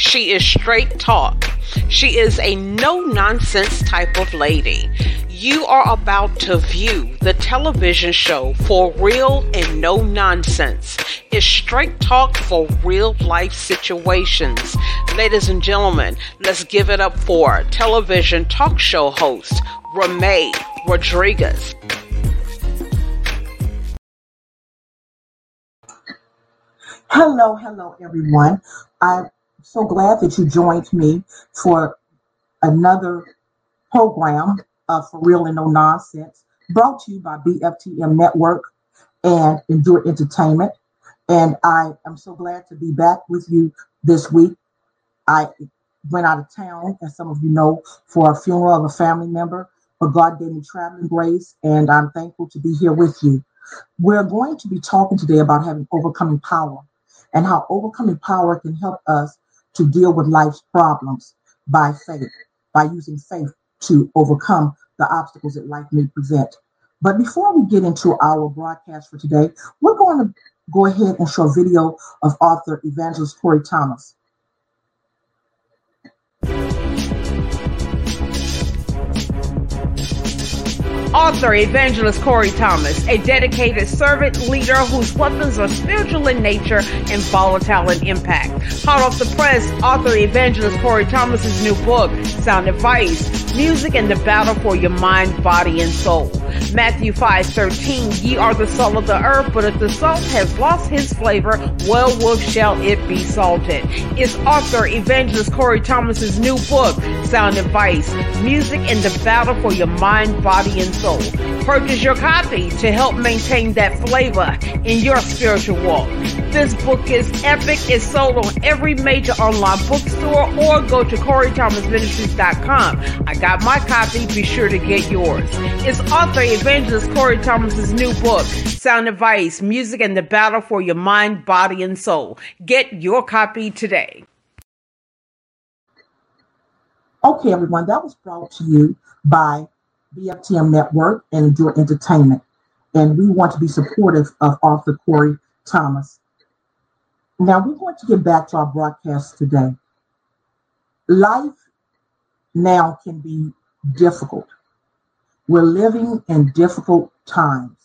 She is straight talk. She is a no nonsense type of lady. You are about to view the television show for real and no nonsense. It's straight talk for real life situations. Ladies and gentlemen, let's give it up for television talk show host Remae Rodriguez. Hello, hello, everyone. I'm so glad that you joined me for another program of For Real and No Nonsense, brought to you by BFTM Network and Endure Entertainment. And I am so glad to be back with you this week. I went out of town, as some of you know, for a funeral of a family member, but God gave me traveling grace, and I'm thankful to be here with you. We're going to be talking today about having overcoming power and how overcoming power can help us to deal with life's problems by faith, by using faith to overcome the obstacles that life may present. But before we get into our broadcast for today, we're going to go ahead and show a video of author evangelist Corey Thomas. Author Evangelist Corey Thomas, a dedicated servant leader whose weapons are spiritual in nature and volatile in impact. Hot off the press, author Evangelist Corey Thomas's new book, Sound Advice, Music and the Battle for Your Mind, Body, and Soul. Matthew 5 13, ye are the salt of the earth, but if the salt has lost his flavor, well, wherewith shall it be salted? It's author Evangelist Corey Thomas's new book, Sound Advice, Music and the Battle for Your Mind, Body, and Soul. Purchase your copy to help maintain that flavor in your spiritual walk. This book is epic. It's sold on every major online bookstore or go to CoreyThomasMinistries.com. I got my copy. Be sure to get yours. It's author Evangelist Corey Thomas's new book, Sound Advice, Music and the Battle for Your Mind, Body, and Soul. Get your copy today. Okay, everyone, that was brought to you by BFTM Network and Endure Entertainment. And we want to be supportive of author Corey Thomas. Now, we're going to get back to our broadcast today. Life now can be difficult. We're living in difficult times.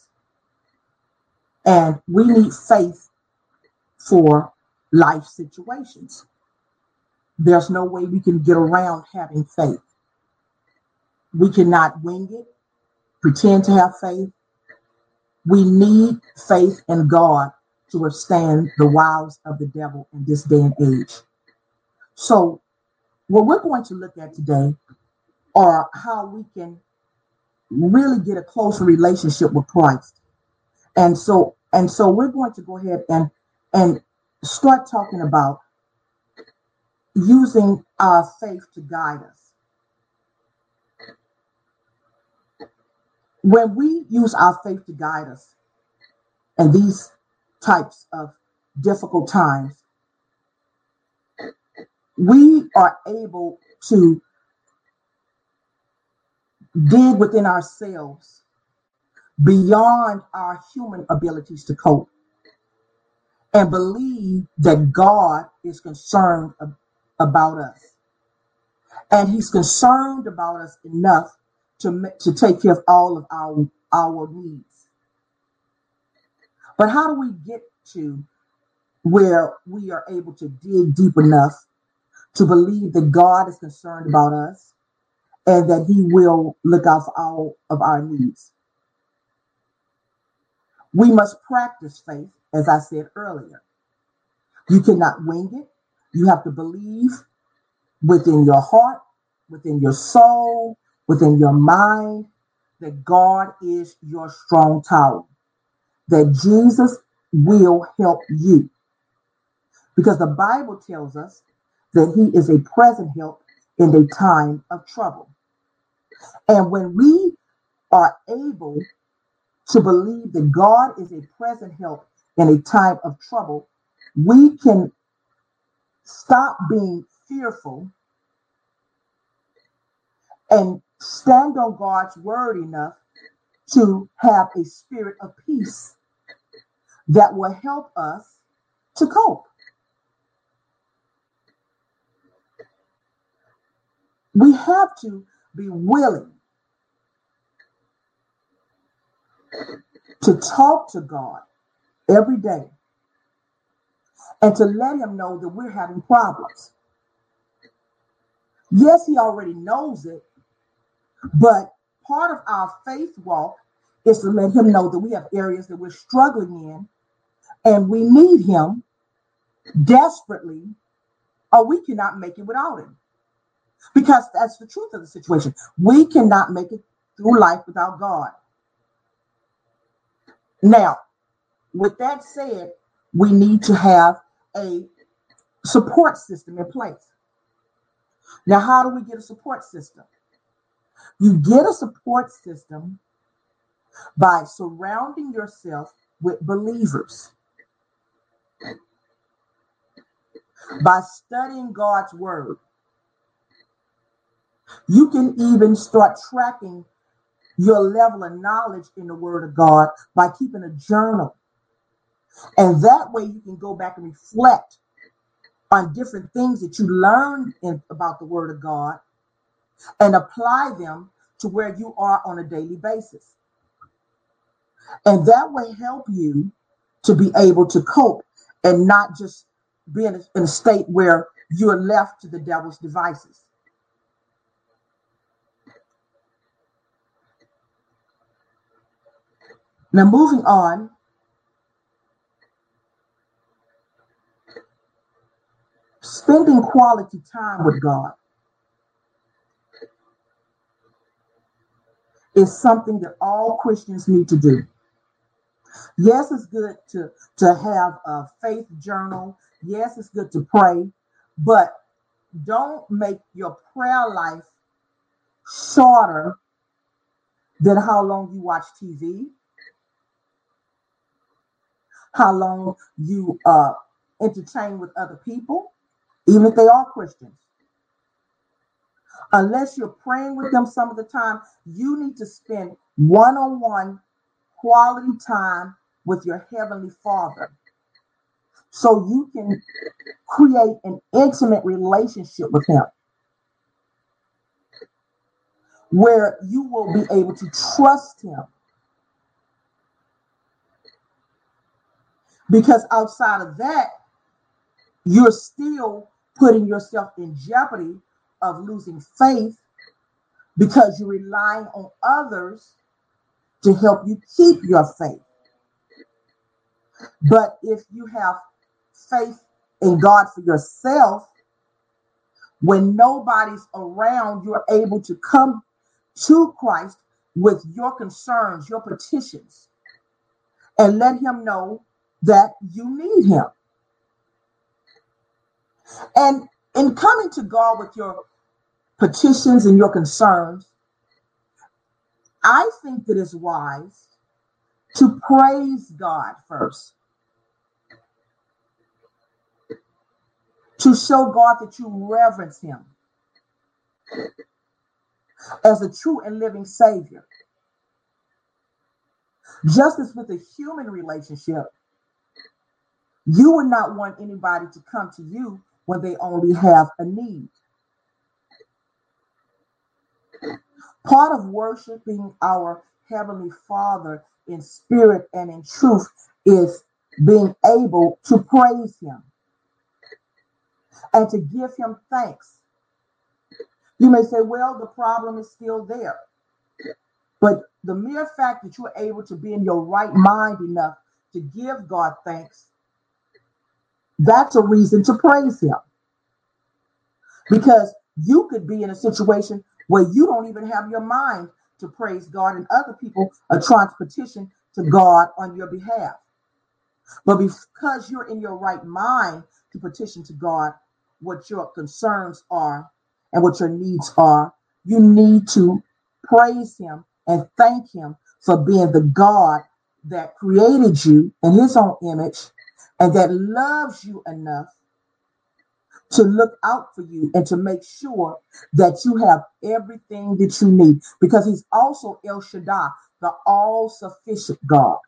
And we need faith for life situations. There's no way we can get around having faith. We cannot wing it, pretend to have faith. We need faith in God to withstand the wiles of the devil in this day and age. So, what we're going to look at today are how we can really get a closer relationship with Christ. And so, and so we're going to go ahead and and start talking about using our faith to guide us. when we use our faith to guide us in these types of difficult times, we are able to dig within ourselves beyond our human abilities to cope and believe that God is concerned about us. And he's concerned about us enough to, to take care of all of our, our needs. But how do we get to where we are able to dig deep enough to believe that God is concerned about us and that He will look out for all of our needs? We must practice faith, as I said earlier. You cannot wing it. You have to believe within your heart, within your soul, within your mind that God is your strong tower, that Jesus will help you. Because the Bible tells us that He is a present help in a time of trouble. And when we are able to believe that God is a present help in a time of trouble, we can stop being fearful and stand on God's word enough to have a spirit of peace that will help us to cope. We have to be willing to talk to God every day and to let him know that we're having problems. Yes, he already knows it, but part of our faith walk is to let him know that we have areas that we're struggling in and we need him desperately, or we cannot make it without him. Because that's the truth of the situation. We cannot make it through life without God. Now, with that said, we need to have a support system in place. Now, how do we get a support system? You get a support system by surrounding yourself with believers, by studying God's word. You can even start tracking your level of knowledge in the word of God by keeping a journal. And that way you can go back and reflect on different things that you learned in, about the word of God and apply them to where you are on a daily basis. And that will help you to be able to cope and not just be in a, in a state where you're left to the devil's devices. Now, moving on, spending quality time with God is something that all Christians need to do. Yes, it's good to, to have a faith journal. Yes, it's good to pray, but don't make your prayer life shorter than how long you watch TV, how long you uh, entertain with other people, even if they are Christians. Unless you're praying with them some of the time, you need to spend one on one quality time with your Heavenly Father so you can create an intimate relationship with Him where you will be able to trust Him. Because outside of that, you're still putting yourself in jeopardy of losing faith because you're relying on others to help you keep your faith. But if you have faith in God for yourself, when nobody's around, you're able to come to Christ with your concerns, your petitions, and let Him know that you need Him. And in coming to God with your petitions and your concerns, I think it's wise to praise God first. To show God that you reverence Him as a true and living Savior. Just as with a human relationship, you would not want anybody to come to you when they only have a need. Part of worshiping our Heavenly Father in spirit and in truth is being able to praise Him and to give Him thanks. You may say, well, the problem is still there. But the mere fact that you're able to be in your right mind enough to give God thanks, that's a reason to praise Him. Because you could be in a situation where you don't even have your mind to praise God, and other people are trying to petition to God on your behalf. But because you're in your right mind to petition to God what your concerns are and what your needs are, you need to praise Him and thank Him for being the God that created you in His own image and that loves you enough to look out for you and to make sure that you have everything that you need because he's also El Shaddai, the all sufficient God.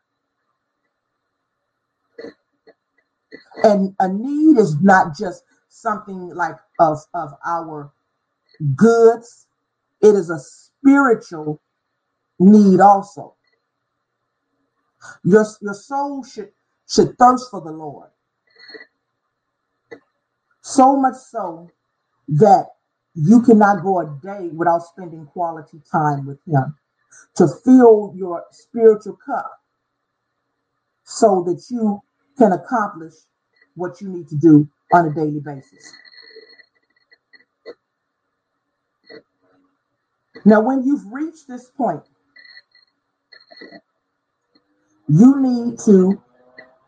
And a need is not just something like of, of our goods. It is a spiritual need also. Your, your soul should, should thirst for the Lord. So much so that you cannot go a day without spending quality time with Him to fill your spiritual cup so that you can accomplish what you need to do on a daily basis. Now, when you've reached this point, you need to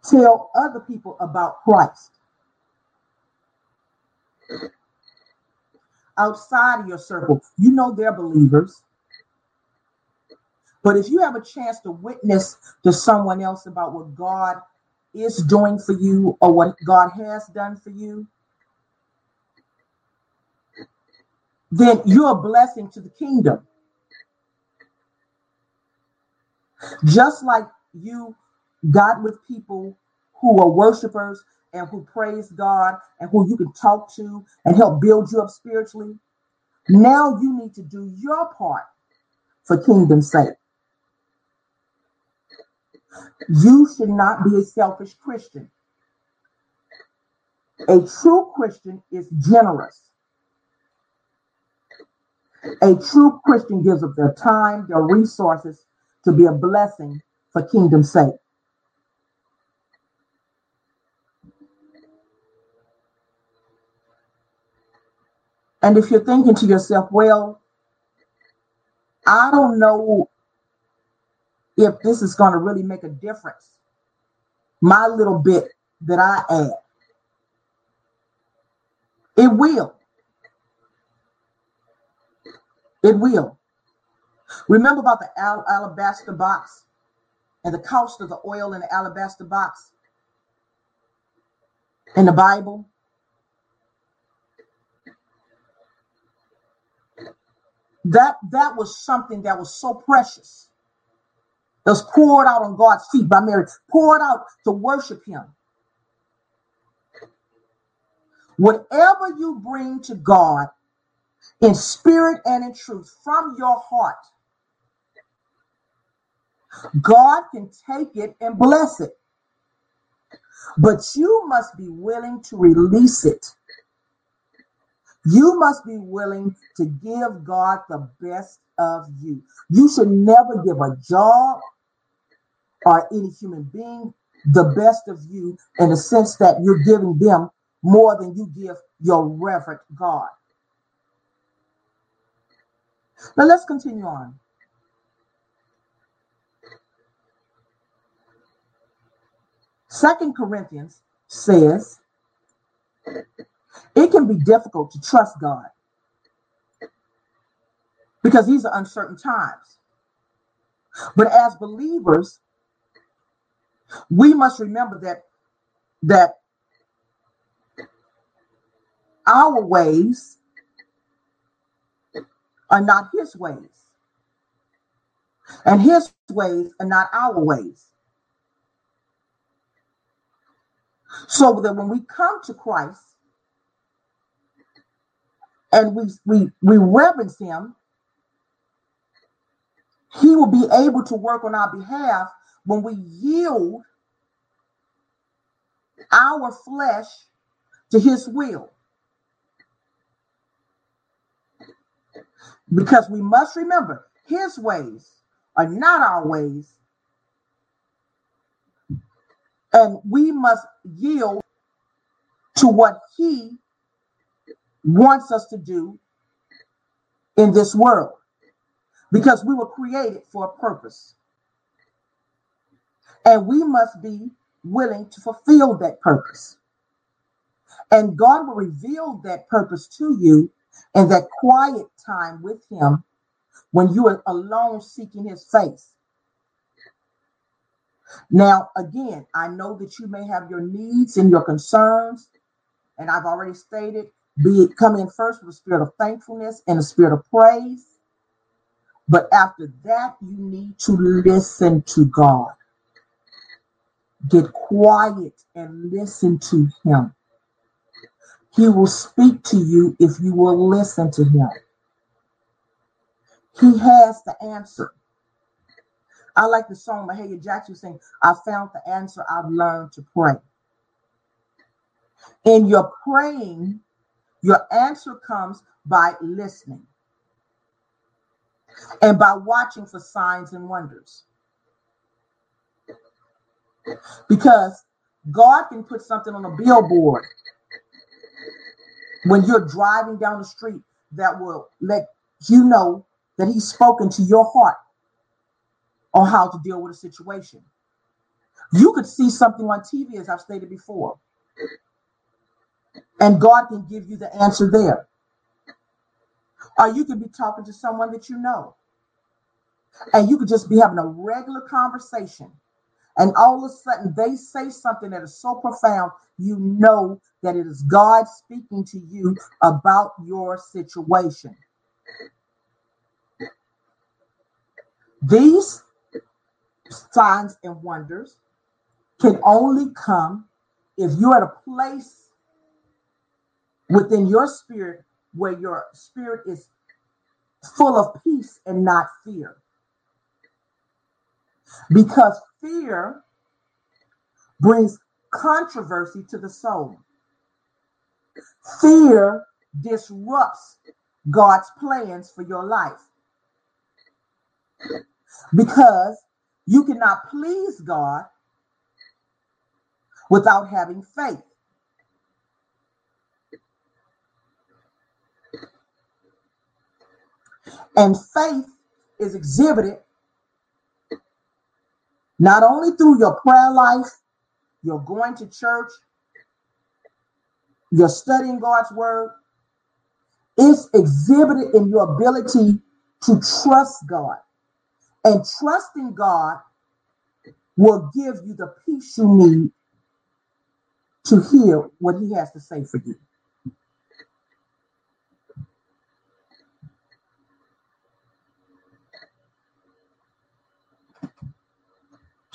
tell other people about Christ outside of your circle. You know they're believers. But if you have a chance to witness to someone else about what God is doing for you or what God has done for you, then you're a blessing to the kingdom. Just like you got with people who are worshipers and who praise God and who you can talk to and help build you up spiritually, now you need to do your part for kingdom's sake. You should not be a selfish Christian. A true Christian is generous. A true Christian gives up their time, their resources to be a blessing for kingdom's sake. And if you're thinking to yourself, well, I don't know if this is going to really make a difference, my little bit that I add, it will. It will. Remember about the al- alabaster box and the cost of the oil in the alabaster box in the Bible? That that was something that was so precious. That was poured out on God's feet by Mary, poured out to worship him. Whatever you bring to God in spirit and in truth from your heart, God can take it and bless it. But you must be willing to release it. You must be willing to give God the best of you. You should never give a job or any human being the best of you in the sense that you're giving them more than you give your reverent God. Now let's continue on. Second Corinthians says it can be difficult to trust God because these are uncertain times. But as believers, we must remember that that our ways are not his ways. And his ways are not our ways. So that when we come to Christ and we we we reverence him, he will be able to work on our behalf when we yield our flesh to his will. Because we must remember his ways are not our ways. And we must yield to what he wants us to do in this world because we were created for a purpose. And we must be willing to fulfill that purpose. And God will reveal that purpose to you in that quiet time with Him when you are alone seeking His face. Now, again, I know that you may have your needs and your concerns, and I've already stated, be it come in first with a spirit of thankfulness and a spirit of praise. But after that, you need to listen to God. Get quiet and listen to Him. He will speak to you if you will listen to him. He has the answer. I like the song Mahalia Jackson saying, I found the answer. I've learned to pray. In your praying, your answer comes by listening and by watching for signs and wonders. Because God can put something on a billboard when you're driving down the street that will let you know that He's spoken to your heart on how to deal with a situation. You could see something on TV, as I've stated before, and God can give you the answer there. Or you could be talking to someone that you know, and you could just be having a regular conversation, and all of a sudden they say something that is so profound, you know that it is God speaking to you about your situation. These signs and wonders can only come if you're at a place within your spirit where your spirit is full of peace and not fear. Because fear brings controversy to the soul. Fear disrupts God's plans for your life. Because you cannot please God without having faith. And faith is exhibited not only through your prayer life, you're going to church, you're studying God's word, it's exhibited in your ability to trust God. And trusting God will give you the peace you need to hear what He has to say for you.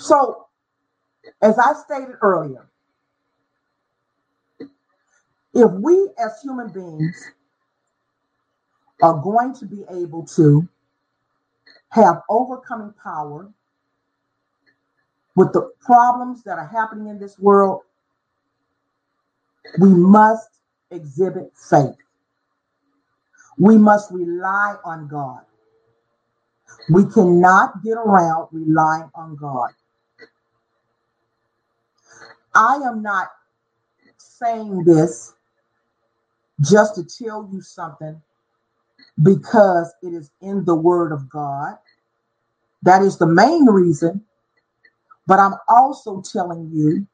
So, as I stated earlier, if we as human beings are going to be able to have overcoming power with the problems that are happening in this world, we must exhibit faith. We must rely on God. We cannot get around relying on God. I am not saying this just to tell you something because it is in the Word of God. That is the main reason. But I'm also telling you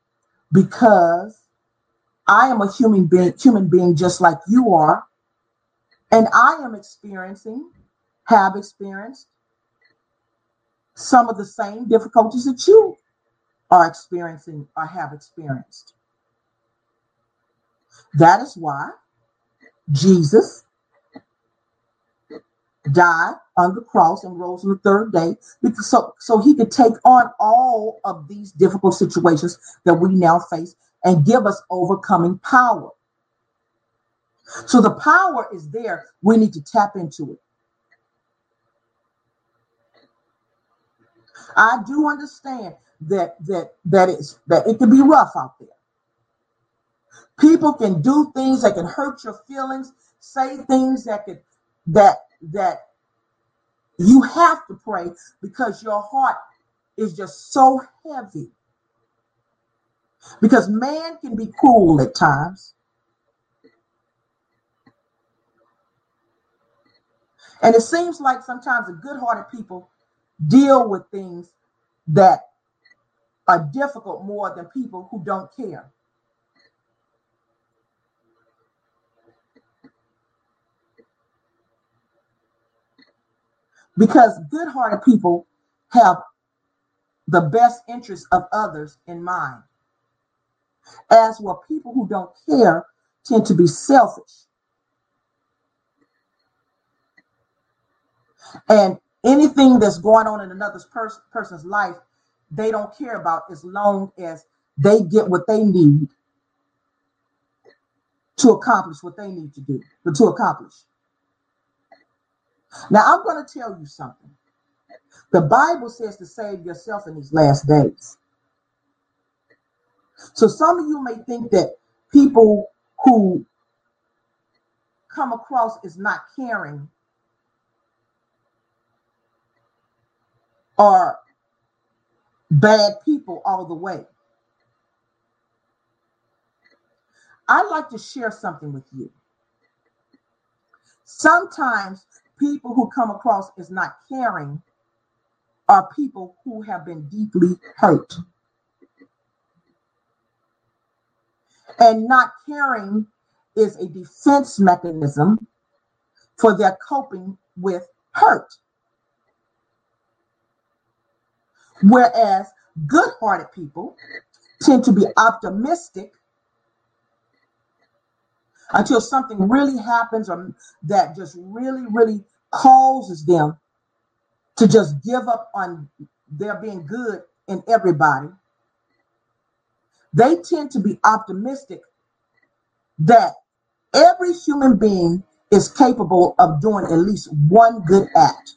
because I am a human being, human being just like you are, and I am experiencing, have experienced some of the same difficulties that you are experiencing or have experienced. That is why Jesus died on the cross and rose on the third day because so so he could take on all of these difficult situations that we now face and give us overcoming power. So the power is there. We need to tap into it. I do understand that that that is that it can be rough out there people can do things that can hurt your feelings say things that could that that you have to pray because your heart is just so heavy. Because man can be cruel at times. And it seems like sometimes the good hearted people deal with things that are difficult more than people who don't care. because good-hearted people have the best interests of others in mind as well people who don't care tend to be selfish and anything that's going on in another pers- person's life they don't care about as long as they get what they need to accomplish what they need to do, to accomplish. Now, I'm going to tell you something. The Bible says to save yourself in these last days. So some of you may think that people who come across as not caring are bad people all the way. I'd like to share something with you. Sometimes people who come across as not caring are people who have been deeply hurt. And not caring is a defense mechanism for their coping with hurt. Whereas good hearted people tend to be optimistic until something really happens or that just really, really causes them to just give up on their being good in everybody. They tend to be optimistic that every human being is capable of doing at least one good act,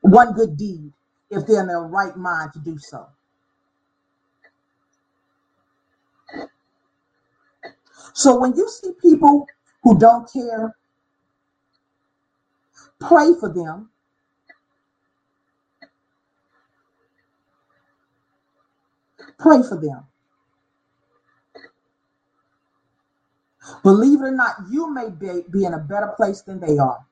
one good deed, if they're in their right mind to do so. So when you see people who don't care, pray for them. Pray for them. Believe it or not, you may be, be in a better place than they are.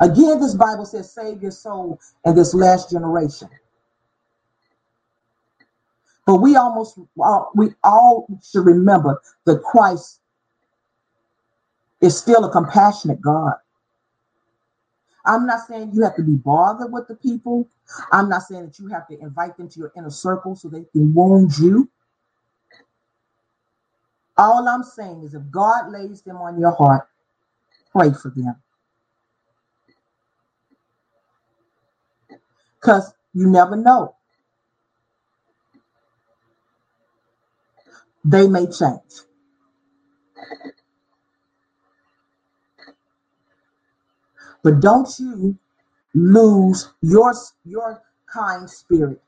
Again, this Bible says, save your soul in this last generation. But we almost, uh, we all should remember that Christ is still a compassionate God. I'm not saying you have to be bothered with the people. I'm not saying that you have to invite them to your inner circle so they can wound you. All I'm saying is if God lays them on your heart, pray for them. Because you never know. They may change. But don't you lose your, your kind spirit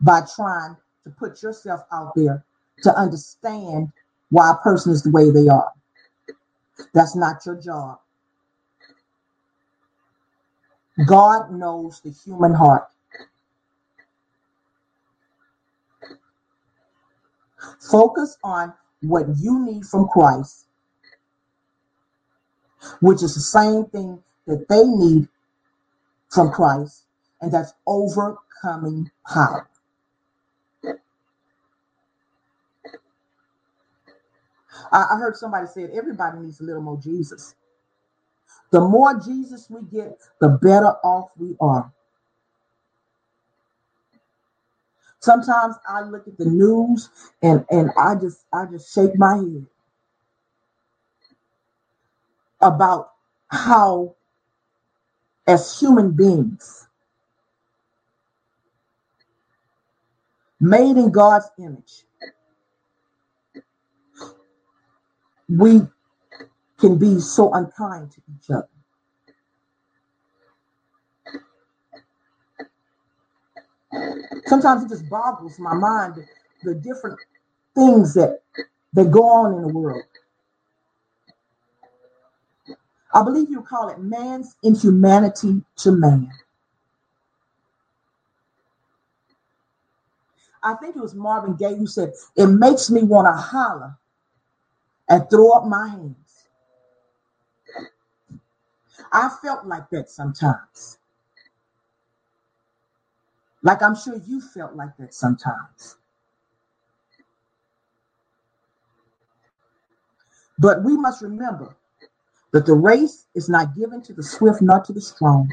by trying to put yourself out there to understand why a person is the way they are. That's not your job. God knows the human heart. Focus on what you need from Christ which is the same thing that they need from Christ, and that's overcoming power. I, heard somebody say everybody needs a little more Jesus. The more Jesus we get, the better off we are. Sometimes I look at the news and, and I just I just shake my head about how, as human beings, made in God's image, we can be so unkind to each other. Sometimes it just boggles my mind the different things that that go on in the world. I believe you call it man's inhumanity to man. I think it was Marvin Gaye who said, It makes me want to holler and throw up my hands. I felt like that sometimes. Like I'm sure you felt like that sometimes. But we must remember that the race is not given to the swift nor to the strong,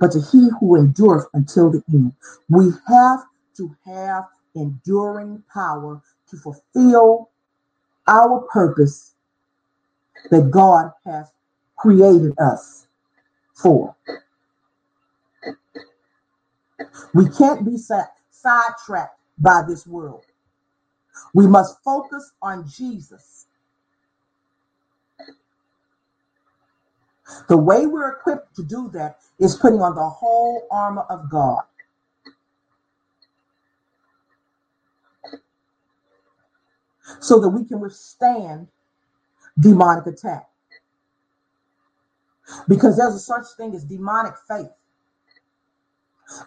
but to he who endureth until the end. We have to have enduring power to fulfill our purpose that God has created us for. We can't be sidetracked by this world. We must focus on Jesus. The way we're equipped to do that is putting on the whole armor of God. So that we can withstand demonic attack. Because there's a such thing as demonic faith.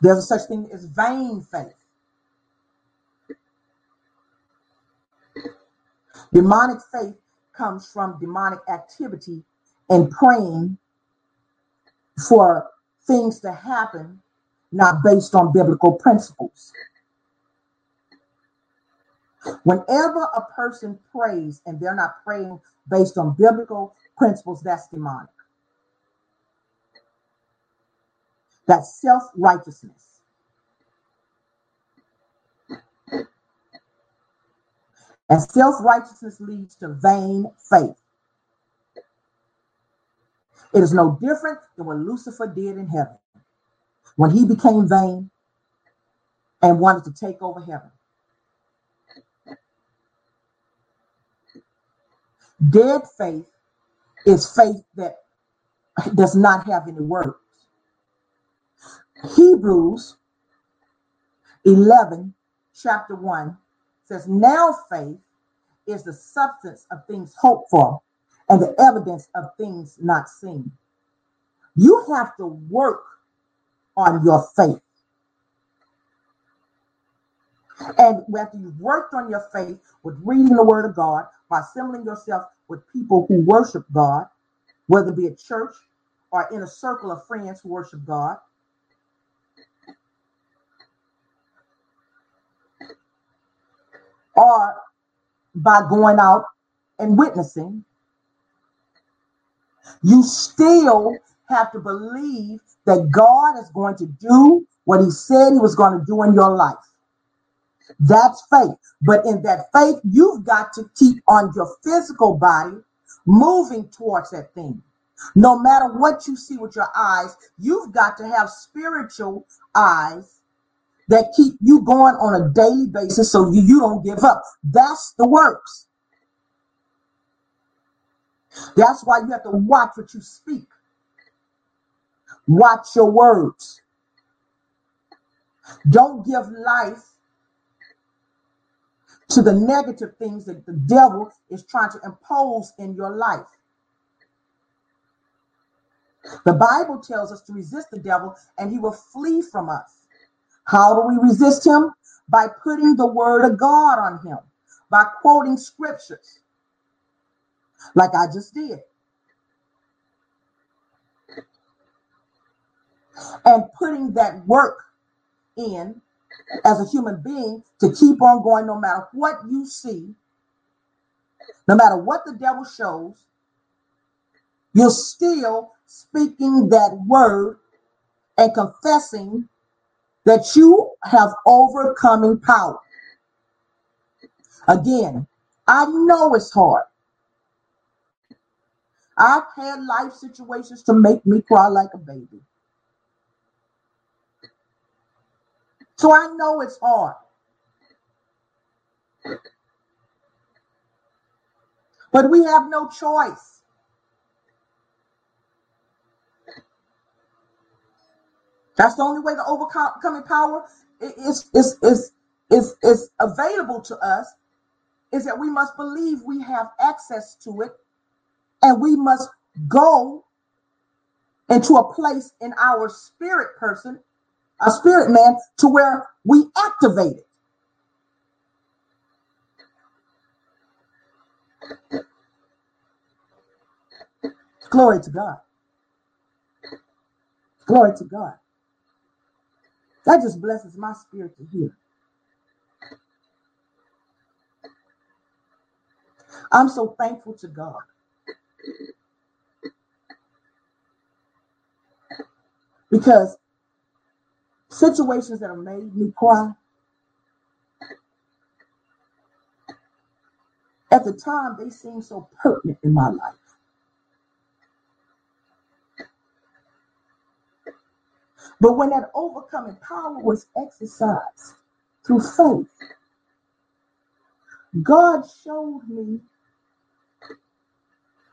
There's a such thing as vain faith. Demonic faith comes from demonic activity and praying for things to happen not based on biblical principles. Whenever a person prays and they're not praying based on biblical principles, that's demonic. That's self righteousness. And self righteousness leads to vain faith. It is no different than what Lucifer did in heaven when he became vain and wanted to take over heaven. Dead faith is faith that does not have any works. Hebrews 11, chapter 1 says, Now faith is the substance of things hoped for and the evidence of things not seen. You have to work on your faith. And after you've worked on your faith with reading the word of God, by assembling yourself with people who worship God, whether it be a church or in a circle of friends who worship God, or by going out and witnessing, you still have to believe that God is going to do what he said he was going to do in your life. That's faith. But in that faith, you've got to keep on your physical body moving towards that thing. No matter what you see with your eyes, you've got to have spiritual eyes that keep you going on a daily basis so you, you don't give up. That's the works. That's why you have to watch what you speak. Watch your words. Don't give life to the negative things that the devil is trying to impose in your life. The Bible tells us to resist the devil and he will flee from us. How do we resist him? By putting the word of God on him, by quoting scriptures, like I just did. And putting that work in as a human being to keep on going no matter what you see, no matter what the devil shows, you're still speaking that word and confessing that you have overcoming power. Again, I know it's hard. I've had life situations to make me cry like a baby. So I know it's hard. But we have no choice. That's the only way to overcome power is, is, is, is, is available to us is that we must believe we have access to it and we must go into a place in our spirit person a spirit man to where we activate it. Glory to God. Glory to God. That just blesses my spirit to hear. I'm so thankful to God. Because situations that have made me cry. At the time, they seemed so pertinent in my life. But when that overcoming power was exercised through faith, God showed me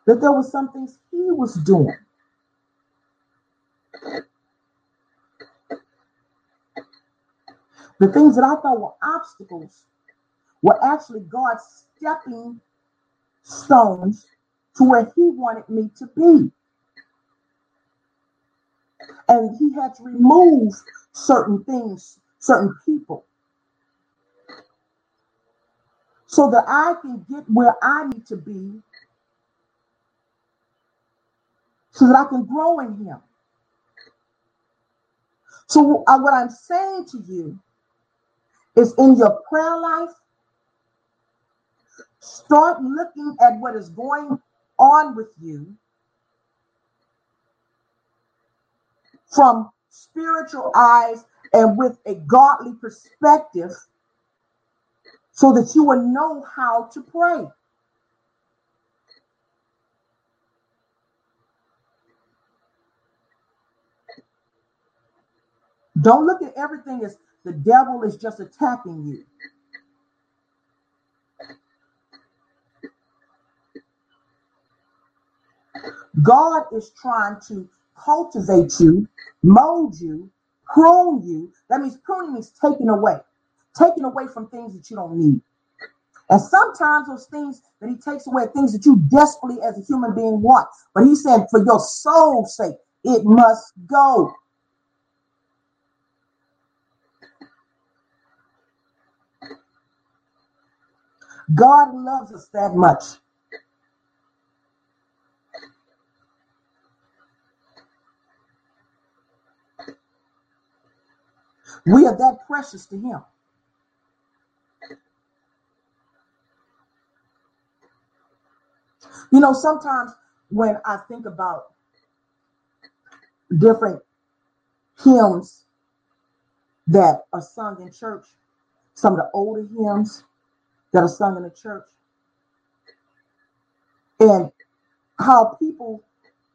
that there were some things He was doing. The things that I thought were obstacles were actually God stepping stones to where He wanted me to be. And He had to remove certain things, certain people, so that I can get where I need to be, so that I can grow in Him. So, uh, what I'm saying to you is in your prayer life, start looking at what is going on with you from spiritual eyes and with a godly perspective so that you will know how to pray. Don't look at everything as the devil is just attacking you. God is trying to cultivate you, mold you, prune you. That means pruning means taking away, taking away from things that you don't need. And sometimes those things that he takes away are things that you desperately as a human being want. But he said, for your soul's sake, it must go. God loves us that much. We are that precious to Him. You know, sometimes when I think about different hymns that are sung in church, some of the older hymns, that are sung in the church and how people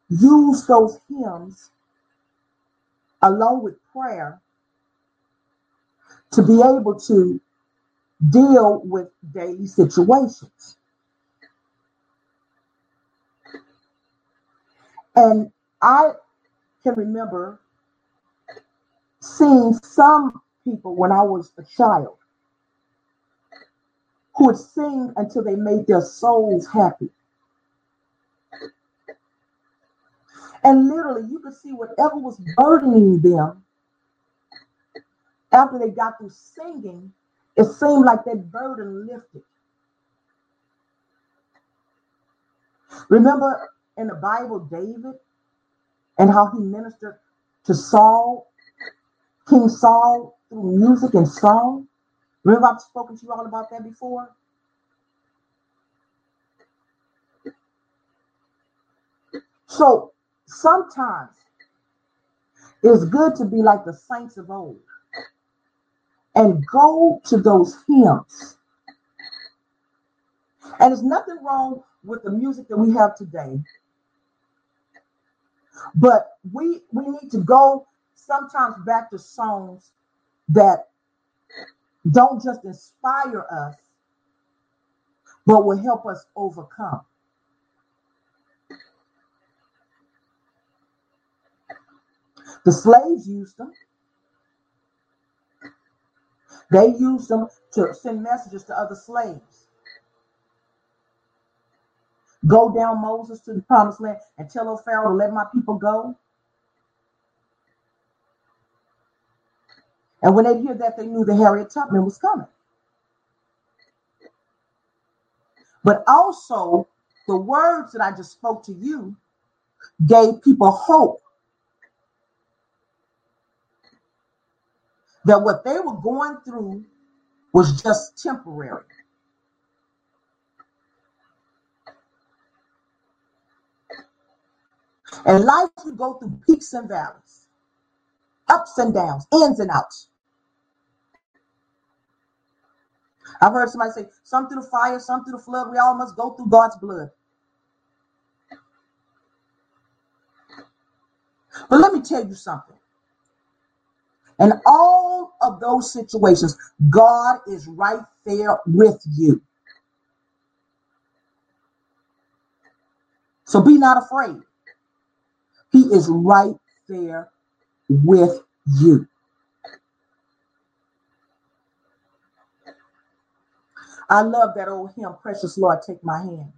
use those hymns along with prayer to be able to deal with daily situations. And I can remember seeing some people when I was a child who would sing until they made their souls happy. And literally, you could see whatever was burdening them after they got through singing, it seemed like that burden lifted. Remember in the Bible, David and how he ministered to Saul, King Saul, through music and song? Remember, I've spoken to you all about that before? So sometimes it's good to be like the saints of old and go to those hymns. And there's nothing wrong with the music that we have today. But we we need to go sometimes back to songs that don't just inspire us, but will help us overcome. The slaves used them. They used them to send messages to other slaves. Go down Moses to the promised land and tell old Pharaoh to let my people go. And when they hear that, they knew the Harriet Tubman was coming. But also, the words that I just spoke to you gave people hope that what they were going through was just temporary. And life, you go through peaks and valleys, ups and downs, ins and outs. I've heard somebody say, some through the fire, some through the flood. We all must go through God's blood. But let me tell you something. And all of those situations, God is right there with you. So be not afraid. He is right there with you. I love that old hymn, Precious Lord, Take My Hand.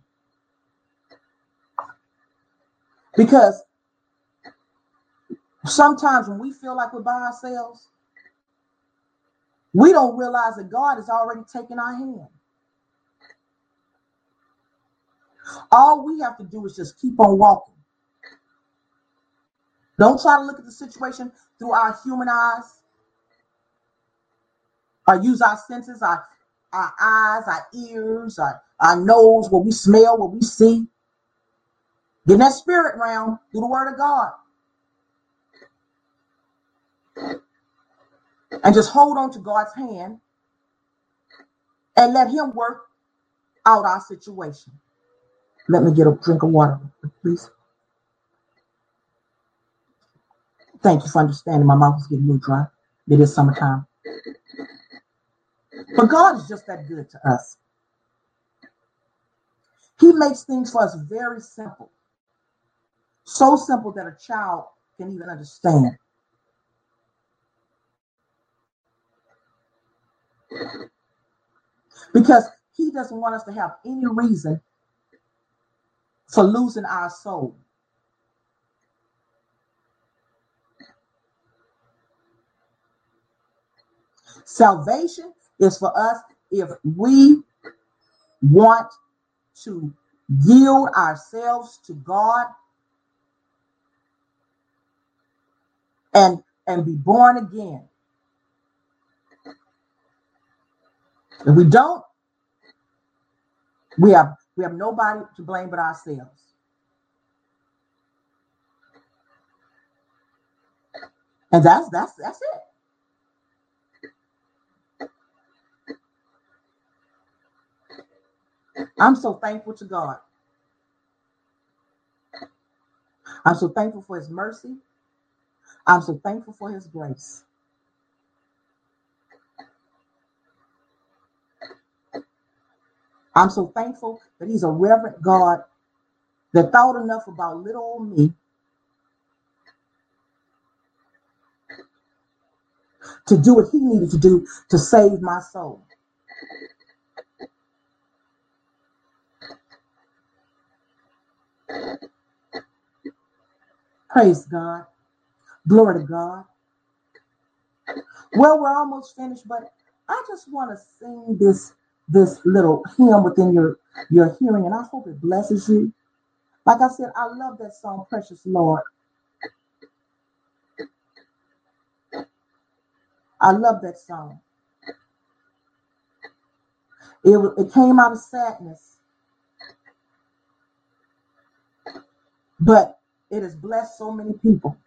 Because sometimes when we feel like we're by ourselves, we don't realize that God has already taken our hand. All we have to do is just keep on walking. Don't try to look at the situation through our human eyes or use our senses, our, our eyes, our ears, our, our nose, what we smell, what we see. Get in that spirit realm through the word of God. And just hold on to God's hand and let Him work out our situation. Let me get a drink of water, please. Thank you for understanding. My mouth is getting a little dry. It is summertime. But God is just that good to us. He makes things for us very simple. So simple that a child can even understand. Because he doesn't want us to have any reason for losing our soul. Salvation is for us if we want to yield ourselves to God and and be born again. If we don't, we have we have nobody to blame but ourselves. And that's that's that's it. I'm so thankful to God. I'm so thankful for his mercy. I'm so thankful for his grace. I'm so thankful that he's a reverent God that thought enough about little old me to do what he needed to do to save my soul. Praise God. Glory to God. Well, we're almost finished, but I just want to sing this this little hymn within your your hearing, and I hope it blesses you. Like I said, I love that song, Precious Lord. I love that song. It, it came out of sadness, but it has blessed so many people.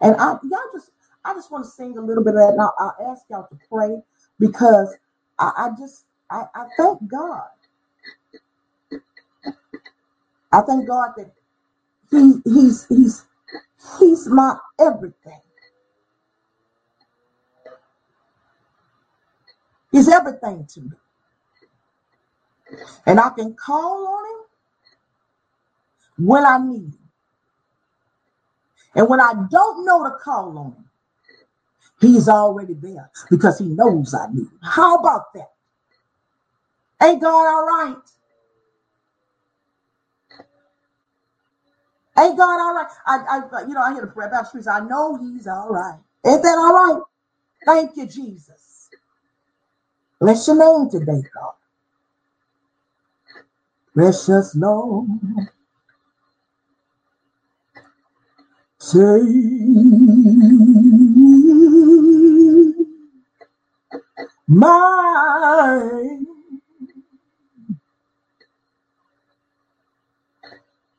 And I y'all just I just want to sing a little bit of that. And I'll, I'll ask y'all to pray because I, I just I, I thank God. I thank God that He He's He's He's my everything. He's everything to me. And I can call on him when I need him. And when I don't know to call on him, he's already there because he knows I need him. How about that? Ain't God all right? Ain't God all right? I, I you know, I hear the prayer about streets. I know he's all right. Ain't that all right? Thank you, Jesus. Bless your name today, God. Precious Lord. Take my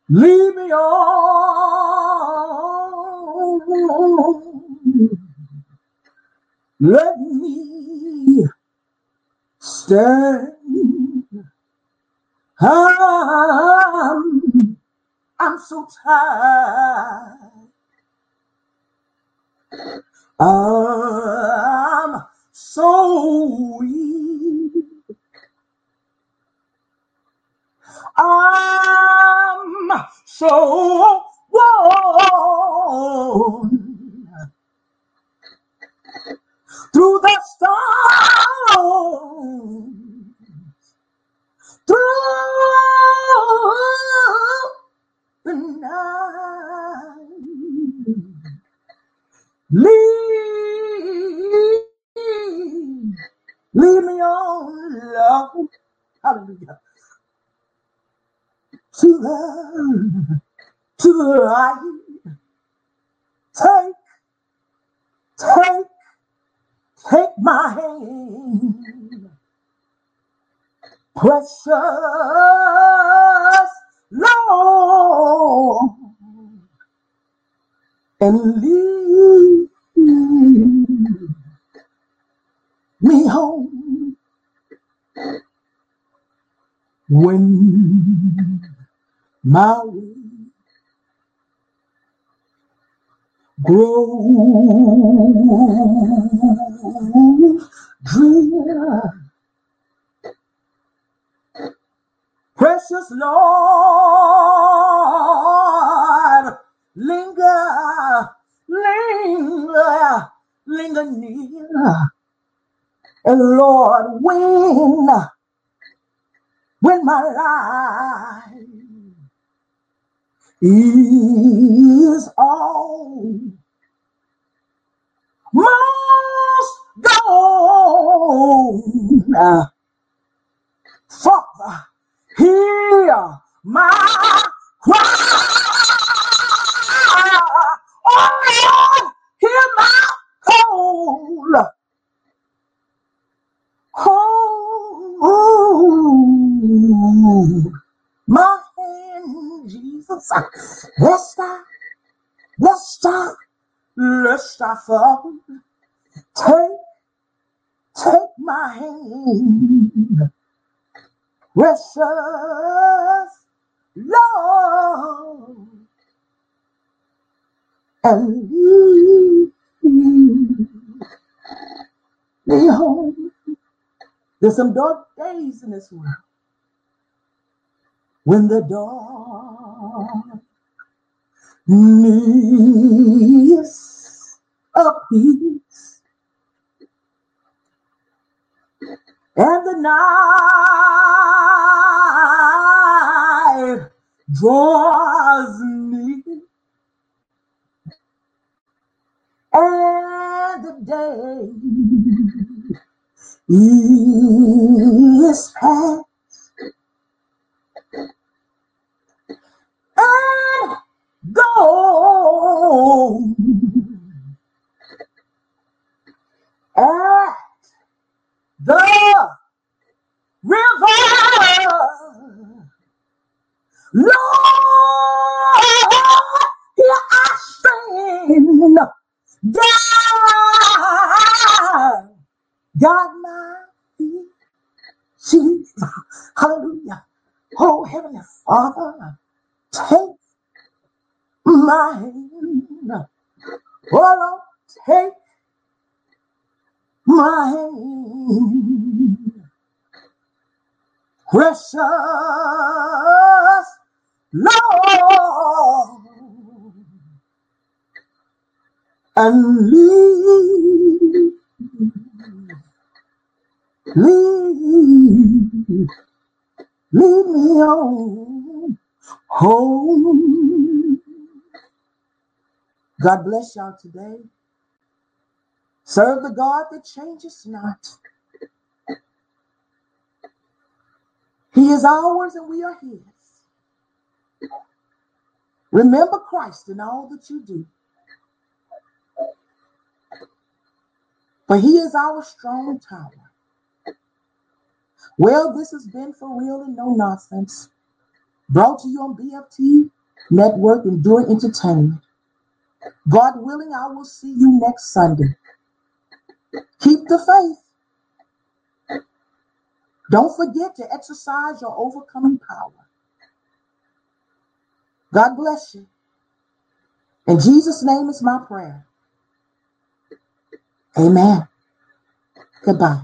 leave me on. Let me stand. I'm, I'm so tired I'm so weak. I'm so worn through the storm, through the night. Lead, lead me on, Lord. Hallelujah. To the, to the light. Take, take, take my hand. Precious Lord. And lead me home when my grows drear. Precious Lord, linger, linger, linger near. And Lord, when, when my life is all most gone, Father, hear my cry. Oh Lord, hear my call. Hold my hand, Jesus. Let's stop, let's stop, let's. Take, take my hand, precious Lord, and lead me home. There's some dark days in this world. When the dark needs a peace and the night draws me and the day is past and gone. At the river, Lord, here I stand. God, God, my feet, Jesus, hallelujah. Oh, Heavenly Father, take my hand. Oh, Lord, take my hand. Precious Lord, and lead, lead, lead me on home. God bless y'all today. Serve the God that changes not. He is ours and we are his. Remember Christ in all that you do. For he is our strong tower. Well, this has been for real and no nonsense. Brought to you on BFT Network and Endure Entertainment. God willing, I will see you next Sunday. Keep the faith. Don't forget to exercise your overcoming power. God bless you. In Jesus' name is my prayer. Amen. Goodbye.